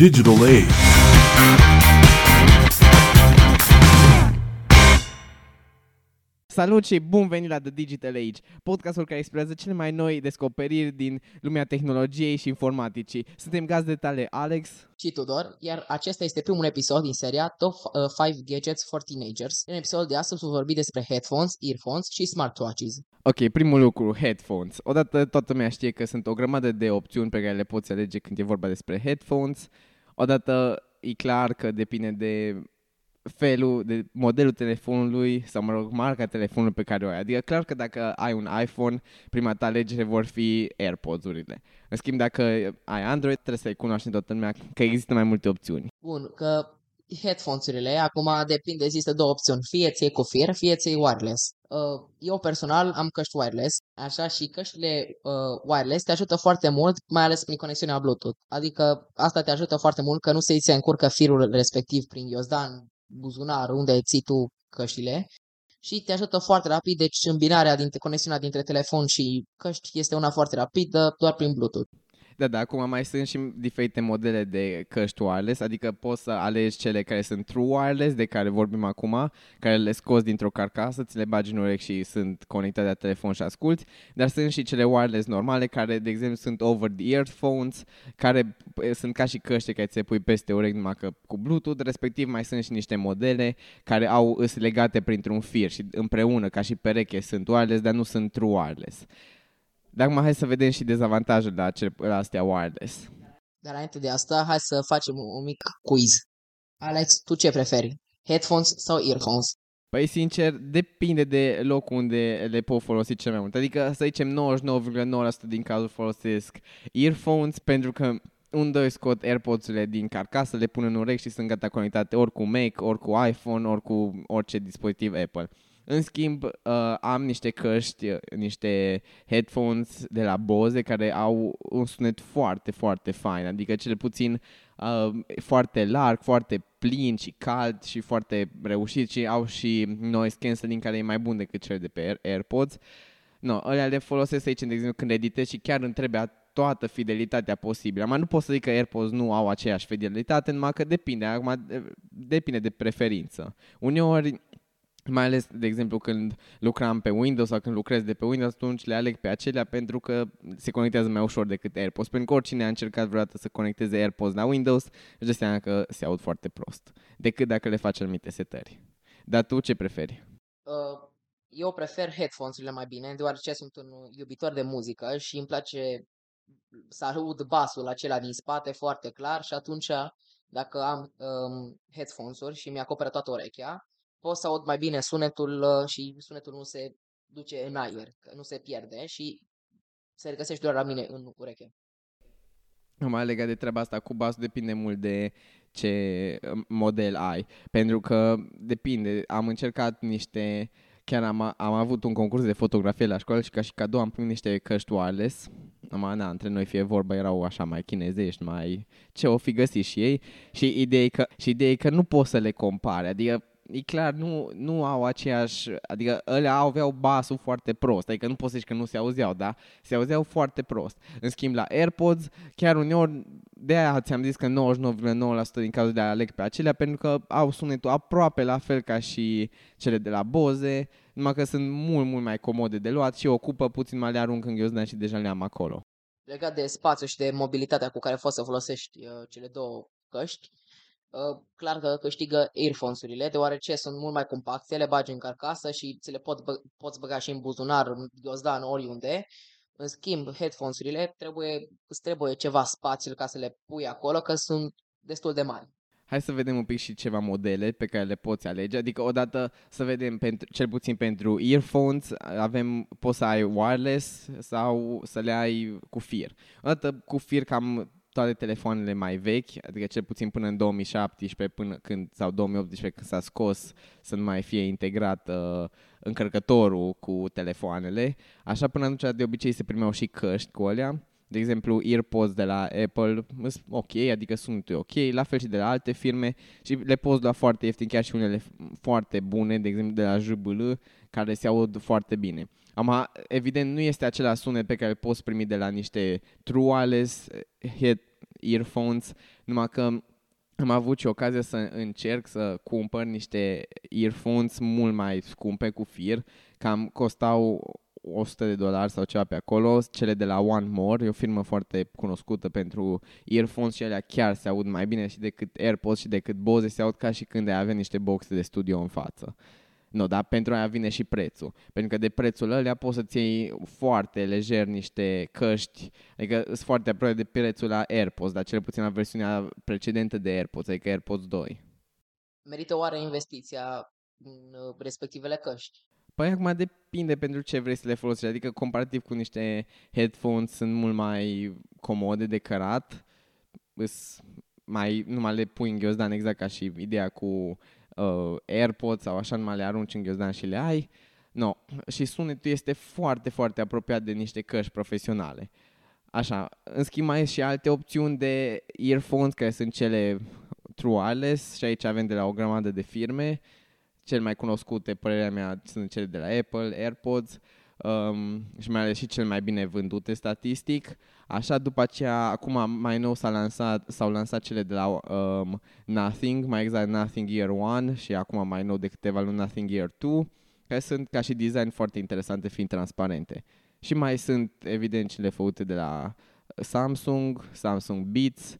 digital age. Salut și bun venit la The Digital Age, podcastul care explorează cele mai noi descoperiri din lumea tehnologiei și informaticii. Suntem gazde tale, Alex. și Tudor, iar acesta este primul episod din seria Top uh, 5 Gadgets for Teenagers. În episodul de astăzi vom vorbi despre headphones, earphones și smartwatches. Ok, primul lucru, headphones. Odată toată lumea știe că sunt o grămadă de opțiuni pe care le poți alege când e vorba despre headphones. Odată e clar că depinde de felul, de modelul telefonului sau, mă rog, marca telefonului pe care o ai. Adică clar că dacă ai un iPhone, prima ta alegere vor fi AirPods-urile. În schimb, dacă ai Android, trebuie să-i cunoaște toată lumea că există mai multe opțiuni. Bun, că headphones-urile, acum depinde, există două opțiuni, fie ți cu fir, fie ți wireless. Uh, eu personal am căști wireless, așa și căștile uh, wireless te ajută foarte mult, mai ales prin conexiunea Bluetooth. Adică asta te ajută foarte mult că nu se se încurcă firul respectiv prin iozdan, buzunar, unde ții tu căștile și te ajută foarte rapid, deci îmbinarea dintre conexiunea dintre telefon și căști este una foarte rapidă, doar prin Bluetooth. Da, da, acum mai sunt și diferite modele de căști wireless, adică poți să alegi cele care sunt true wireless, de care vorbim acum, care le scoți dintr-o carcasă, ți le bagi în urechi și sunt conectate la telefon și asculti, dar sunt și cele wireless normale, care, de exemplu, sunt over the earphones, care eh, sunt ca și căști care ți le pui peste urechi numai că cu Bluetooth, respectiv mai sunt și niște modele care au îs legate printr-un fir și împreună, ca și pereche, sunt wireless, dar nu sunt true wireless. Dar acum hai să vedem și dezavantajele la, acele, la astea wireless. Dar înainte de asta, hai să facem un, un mic quiz. Alex, tu ce preferi? Headphones sau earphones? Păi, sincer, depinde de locul unde le pot folosi cel mai mult. Adică, să zicem, 99,9% din cazul folosesc earphones pentru că un, doi scot AirPods-urile din carcasă, le pun în urechi și sunt gata conectate ori cu Mac, ori cu iPhone, ori cu orice dispozitiv Apple. În schimb, uh, am niște căști, uh, niște headphones de la Bose care au un sunet foarte, foarte fain, adică cel puțin uh, foarte larg, foarte plin și cald și foarte reușit și au și noise cancelling care e mai bun decât cel de pe Air- AirPods. No, alea le folosesc aici, de exemplu, când editez și chiar îmi trebuie toată fidelitatea posibilă. Acum nu pot să zic că AirPods nu au aceeași fidelitate, numai că depinde, acum depinde de preferință. Uneori mai ales, de exemplu, când lucram pe Windows sau când lucrez de pe Windows, atunci le aleg pe acelea pentru că se conectează mai ușor decât AirPods. Pentru că oricine a încercat vreodată să conecteze AirPods la Windows, își dă seama că se aud foarte prost, decât dacă le faci anumite setări. Dar tu ce preferi? Uh, eu prefer headphones-urile mai bine, deoarece sunt un iubitor de muzică și îmi place să aud basul acela din spate foarte clar și atunci dacă am um, headphones-uri și mi-acoperă toată urechea, pot să aud mai bine sunetul uh, și sunetul nu se duce în aer, că nu se pierde și se regăsește doar la mine în ureche. Mai legat de treaba asta cu basul depinde mult de ce uh, model ai. Pentru că depinde. Am încercat niște... Chiar am, am avut un concurs de fotografie la școală și ca și cadou am primit niște căști wireless. Am, na, între noi fie vorba erau așa mai chinezești, mai ce o fi găsit și ei. Și ideea e că, și ideea e că nu poți să le compare. Adică e clar, nu, nu au aceeași, adică ălea aveau basul foarte prost, adică nu poți să zici că nu se auzeau, da? Se auzeau foarte prost. În schimb, la AirPods, chiar uneori, de aia ți-am zis că 99,9% din cazul de a aleg pe acelea, pentru că au sunetul aproape la fel ca și cele de la Bose, numai că sunt mult, mult mai comode de luat și ocupă puțin mai le arunc în ghiozdan și deja le am acolo. Legat de spațiu și de mobilitatea cu care poți să folosești uh, cele două căști, Uh, clar că câștigă earphones-urile, deoarece sunt mult mai compacte, le bagi în carcasă și ți le pot bă- poți băga și în buzunar, în ghiozdan, oriunde. În schimb, headphones-urile trebuie, îți trebuie ceva spațiu ca să le pui acolo, că sunt destul de mari. Hai să vedem un pic și ceva modele pe care le poți alege. Adică odată să vedem, pentru, cel puțin pentru earphones, avem, poți să ai wireless sau să le ai cu fir. Odată cu fir cam toate telefoanele mai vechi, adică cel puțin până în 2017 până când, sau 2018 când s-a scos să nu mai fie integrat uh, încărcătorul cu telefoanele. Așa până atunci de obicei se primeau și căști cu alea. De exemplu, AirPods de la Apple, sunt ok, adică sunt ok, la fel și de la alte firme și le poți lua foarte ieftin, chiar și unele foarte bune, de exemplu de la JBL, care se aud foarte bine. Am, evident, nu este același sunet pe care îl poți primi de la niște true wireless head earphones, Numai că am avut și ocazia să încerc să cumpăr niște earphones mult mai scumpe cu fir, cam costau 100 de dolari sau ceva pe acolo, cele de la One More, e o firmă foarte cunoscută pentru earphones și alea chiar se aud mai bine și decât AirPods și decât Bose, se aud ca și când ai avea niște boxe de studio în față. Nu, dar pentru aia vine și prețul. Pentru că de prețul ălea poți să-ți iei foarte lejer niște căști, adică sunt foarte aproape de prețul la AirPods, dar cel puțin la versiunea precedentă de AirPods, adică AirPods 2. Merită oare investiția în uh, respectivele căști? Păi acum depinde pentru ce vrei să le folosești, adică comparativ cu niște headphones sunt mult mai comode de cărat, mai, nu mai le pui în ghiozdan exact ca și ideea cu uh, AirPods sau așa, numai le arunci în ghiozdan și le ai. No. Și sunetul este foarte, foarte apropiat de niște căști profesionale. Așa, în schimb mai și alte opțiuni de earphones care sunt cele True Wireless și aici avem de la o grămadă de firme. Cel mai cunoscute, părerea mea, sunt cele de la Apple, AirPods um, și mai ales și cel mai bine vândute statistic. Așa, după aceea, acum mai nou s-a lansat, s-au lansat cele de la um, Nothing, mai exact Nothing Year 1 și acum mai nou de câteva luni Nothing Year 2, care sunt ca și design foarte interesante, fiind transparente. Și mai sunt, evident, cele făcute de la Samsung, Samsung Beats,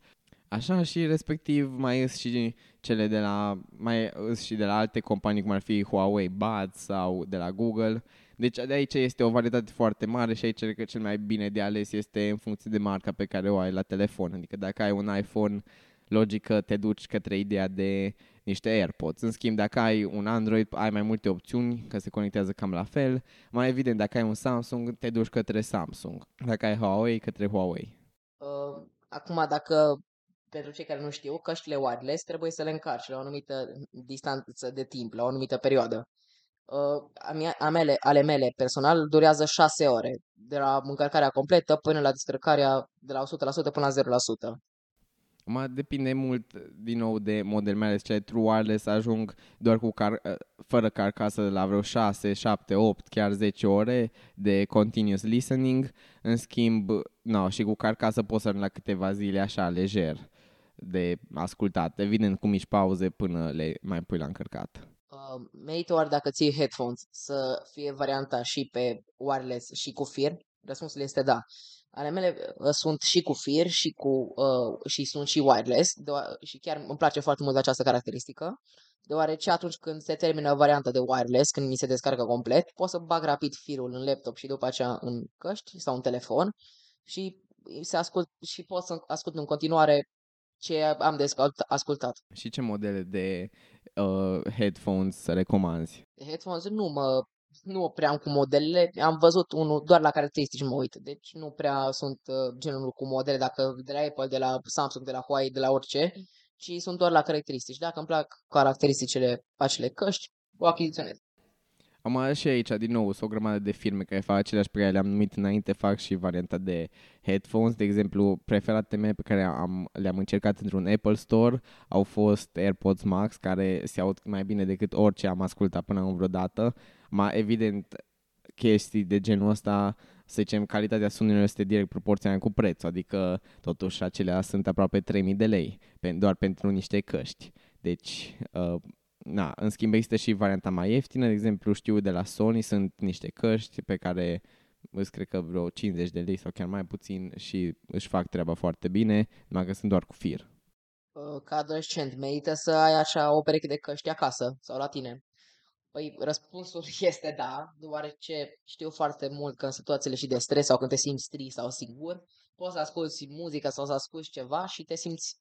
Așa și respectiv mai sunt și cele de la mai sunt și de la alte companii cum ar fi Huawei Buds sau de la Google deci de aici este o varietate foarte mare și aici cred că cel mai bine de ales este în funcție de marca pe care o ai la telefon. Adică dacă ai un iPhone, logic că te duci către ideea de niște AirPods. În schimb, dacă ai un Android, ai mai multe opțiuni, că se conectează cam la fel. Mai evident, dacă ai un Samsung, te duci către Samsung. Dacă ai Huawei, către Huawei. Uh, acum, dacă pentru cei care nu știu, căștile wireless trebuie să le încarci la o anumită distanță de timp, la o anumită perioadă uh, a mele, ale mele personal durează 6 ore, de la încărcarea completă până la descărcarea de la 100% până la 0%. Mă depinde mult, din nou, de model, mai ales cele True Wireless ajung doar cu car- uh, fără carcasă de la vreo 6, 7, 8, chiar 10 ore de continuous listening. În schimb, no, și cu carcasă poți să la câteva zile așa, lejer, de ascultat. Evident, cu mici pauze până le mai pui la încărcat uh, merită oare dacă ții headphones să fie varianta și pe wireless și cu fir? Răspunsul este da. Ale mele uh, sunt și cu fir și, cu, uh, și sunt și wireless și chiar îmi place foarte mult această caracteristică, deoarece atunci când se termină varianta de wireless, când mi se descarcă complet, pot să bag rapid firul în laptop și după aceea în căști sau în telefon și se ascult și pot să ascult în continuare ce am de ascultat. Și ce modele de uh, headphones recomanzi? Headphones nu mă nu prea am cu modelele, am văzut unul doar la caracteristici mă uit, deci nu prea sunt uh, genul cu modele dacă de la Apple, de la Samsung, de la Huawei, de la orice, ci sunt doar la caracteristici. Dacă îmi plac caracteristicile acele căști, o achiziționez. Am și aici, din nou, sunt o grămadă de firme care fac aceleași pe care le-am numit înainte, fac și varianta de headphones. De exemplu, preferatele mele pe care am, le-am încercat într-un Apple Store au fost AirPods Max, care se aud mai bine decât orice am ascultat până în vreodată. Ma, evident, chestii de genul ăsta, să zicem, calitatea sunetului este direct proporțională cu prețul, adică totuși acelea sunt aproape 3000 de lei, doar pentru niște căști. Deci, uh, na, în schimb există și varianta mai ieftină, de exemplu știu de la Sony sunt niște căști pe care îți cred că vreo 50 de lei sau chiar mai puțin și își fac treaba foarte bine, numai că sunt doar cu fir. Uh, ca adolescent, merită să ai așa o pereche de căști acasă sau la tine? Păi răspunsul este da, deoarece știu foarte mult că în situațiile și de stres sau când te simți trist sau singur, poți să asculti muzică sau să asculti ceva și te simți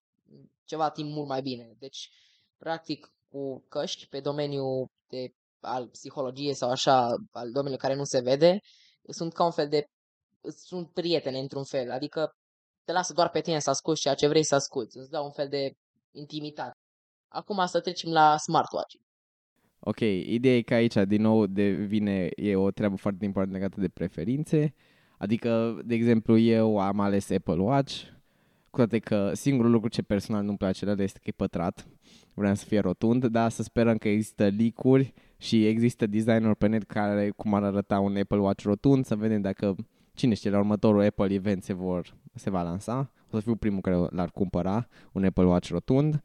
ceva timp mult mai bine. Deci, practic, cu căști pe domeniul de, al psihologiei sau așa, al domeniului care nu se vede, sunt ca un fel de, sunt prietene într-un fel, adică te lasă doar pe tine să asculti ceea ce vrei să asculti, îți dau un fel de intimitate. Acum să trecem la smartwatch. Ok, ideea e că aici din nou devine, e o treabă foarte importantă legată de preferințe, adică, de exemplu, eu am ales Apple Watch, cu toate că singurul lucru ce personal nu-mi place de este că e pătrat, vreau să fie rotund, dar să sperăm că există leak și există designer pe net care cum ar arăta un Apple Watch rotund, să vedem dacă cine știe la următorul Apple event se vor se va lansa. o să fiu primul care l-ar cumpăra, un Apple Watch rotund.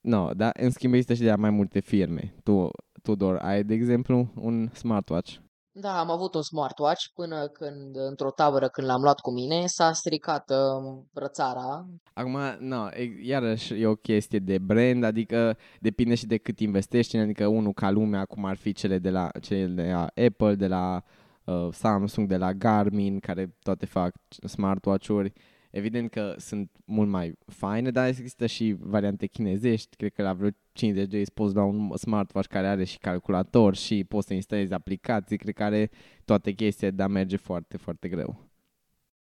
No, dar în schimb există și de mai multe firme. Tu, Tudor, ai de exemplu un smartwatch? Da, am avut un smartwatch până când, într-o tabără, când l-am luat cu mine, s-a stricat uh, rățara. Acum, no, e, iarăși e o chestie de brand, adică depinde și de cât investești, adică unul ca lumea, cum ar fi cele de la, cele de la Apple, de la uh, Samsung, de la Garmin, care toate fac smartwatch-uri. Evident că sunt mult mai faine, dar există și variante chinezești. Cred că la vreo 50 de lei poți lua un smartwatch care are și calculator și poți să instalezi aplicații. Cred că are toate chestiile, dar merge foarte, foarte greu.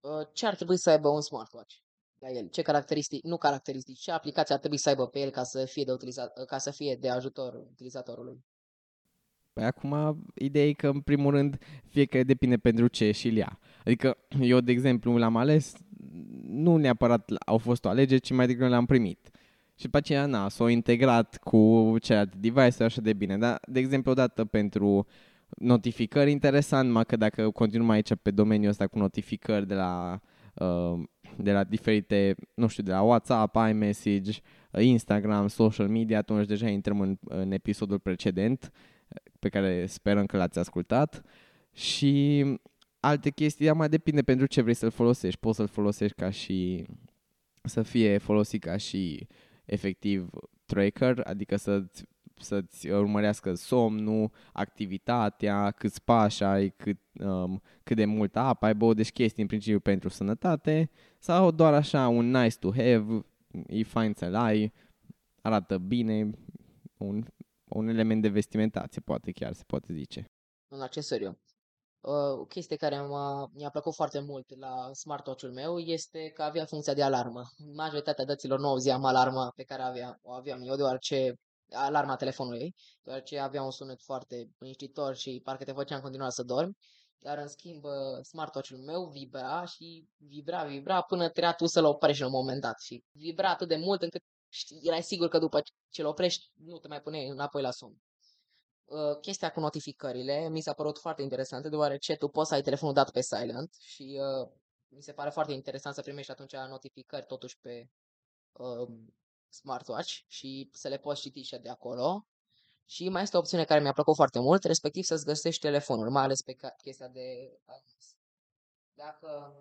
Uh, ce ar trebui să aibă un smartwatch la el? Ce caracteristici, nu caracteristici, ce aplicații ar trebui să aibă pe el ca să fie de, utilizat, ca să fie de ajutor utilizatorului? Păi acum, ideea e că, în primul rând, fiecare depinde pentru ce și-l ia. Adică, eu, de exemplu, l-am ales, nu neapărat au fost o alegere, ci mai degrabă l-am primit. Și după aceea, na, s-au integrat cu celelalte device așa de bine. Dar, de exemplu, odată pentru notificări, interesant, mă, că dacă continuăm aici pe domeniul ăsta cu notificări de la, uh, de la diferite, nu știu, de la WhatsApp, iMessage, Instagram, social media, atunci deja intrăm în, în episodul precedent pe care sperăm că l-ați ascultat și alte chestii, dar mai depinde pentru ce vrei să-l folosești. Poți să-l folosești ca și să fie folosit ca și efectiv tracker, adică să-ți, să-ți urmărească somnul, activitatea, câți pași ai, cât, um, cât de mult apă ai băut, deci chestii în principiu pentru sănătate sau doar așa un nice to have, e fain să-l ai, arată bine, un, un element de vestimentație, poate chiar se poate zice. Un accesoriu. Uh, o chestie care m-a, mi-a plăcut foarte mult la smartwatch-ul meu este că avea funcția de alarmă. Majoritatea dăților nu auzeam alarma pe care avea, o aveam eu, deoarece alarma telefonului, deoarece avea un sunet foarte liniștitor și parcă te făcea în continuare să dormi. Dar în schimb, uh, smartwatch-ul meu vibra și vibra, vibra până trebuia tu să-l oprești în un moment dat. Și vibra atât de mult încât știi, erai sigur că după ce-l oprești nu te mai pune înapoi la somn. Uh, chestia cu notificările mi s-a părut foarte interesantă, deoarece tu poți să ai telefonul dat pe silent și uh, mi se pare foarte interesant să primești atunci notificări totuși pe uh, smartwatch și să le poți citi și de acolo. Și mai este o opțiune care mi-a plăcut foarte mult, respectiv să-ți găsești telefonul, mai ales pe chestia de Dacă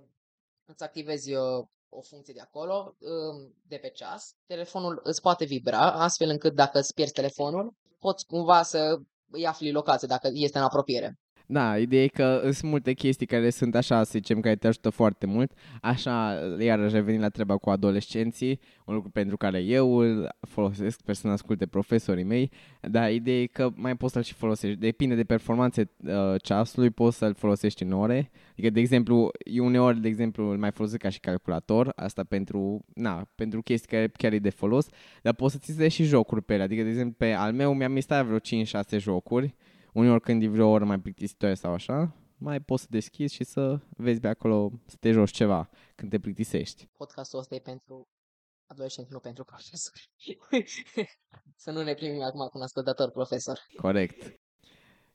îți activezi uh, o funcție de acolo, um, de pe ceas, telefonul îți poate vibra, astfel încât dacă îți pierzi telefonul, poți cumva să îi afli locație dacă este în apropiere. Da, ideea e că sunt multe chestii care sunt așa, să zicem, care te ajută foarte mult. Așa, iarăși revenind la treaba cu adolescenții, un lucru pentru care eu îl folosesc, sper să asculte profesorii mei, dar ideea e că mai poți să-l și folosești. Depinde de performanțe uh, ceasului, poți să-l folosești în ore. Adică, de exemplu, eu uneori, de exemplu, îl mai folosesc ca și calculator, asta pentru, na, pentru chestii care chiar e de folos, dar poți să-ți și jocuri pe ele. Adică, de exemplu, pe al meu mi-am installat vreo 5-6 jocuri, uneori când e vreo oră mai plictisitoare sau așa, mai poți să deschizi și să vezi pe acolo, să te joci ceva când te plictisești. Podcastul ăsta e pentru adolescenți, nu pentru profesori. să nu ne primim acum cu un ascultător profesor. Corect.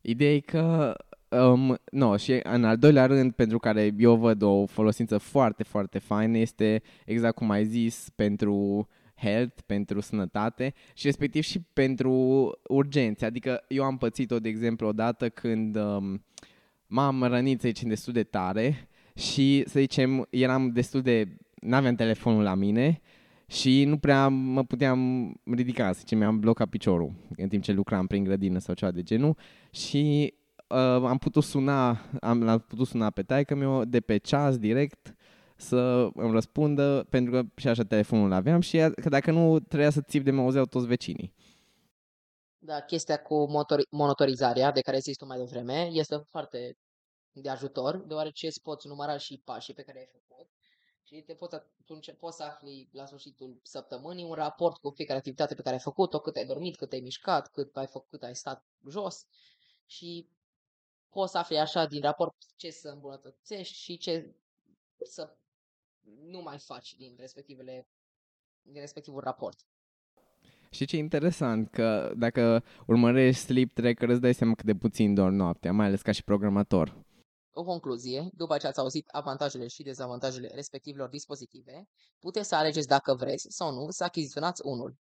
Ideea e că Um, no, și în al doilea rând, pentru care eu văd o folosință foarte, foarte faină, este exact cum ai zis, pentru health, pentru sănătate și respectiv și pentru urgențe. Adică eu am pățit-o, de exemplu, odată când um, m-am rănit, să zicem, destul de tare și, să zicem, eram destul de... n-aveam telefonul la mine și nu prea mă puteam ridica, să zicem, mi-am blocat piciorul în timp ce lucram prin grădină sau ceva de genul și uh, am putut suna, am, l-am putut suna pe taică meu de pe ceas direct să îmi răspundă, pentru că și așa telefonul aveam și că dacă nu trebuia să țip de mă auzeau toți vecinii. Da, chestia cu motori- monitorizarea de care zis tu mai devreme este foarte de ajutor, deoarece îți poți număra și pașii pe care ai făcut și te poți, atunci poți să afli la sfârșitul săptămânii un raport cu fiecare activitate pe care ai făcut-o, cât ai dormit, cât ai mișcat, cât ai făcut, cât ai stat jos și poți să afli așa din raport ce să îmbunătățești și ce să nu mai faci din respectivele din respectivul raport. Și ce interesant că dacă urmărești sleep tracker îți dai seama cât de puțin dormi noaptea, mai ales ca și programator. O concluzie, după ce ați auzit avantajele și dezavantajele respectivelor dispozitive, puteți să alegeți dacă vreți sau nu să achiziționați unul.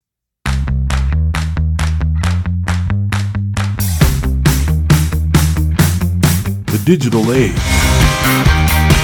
The Digital Age.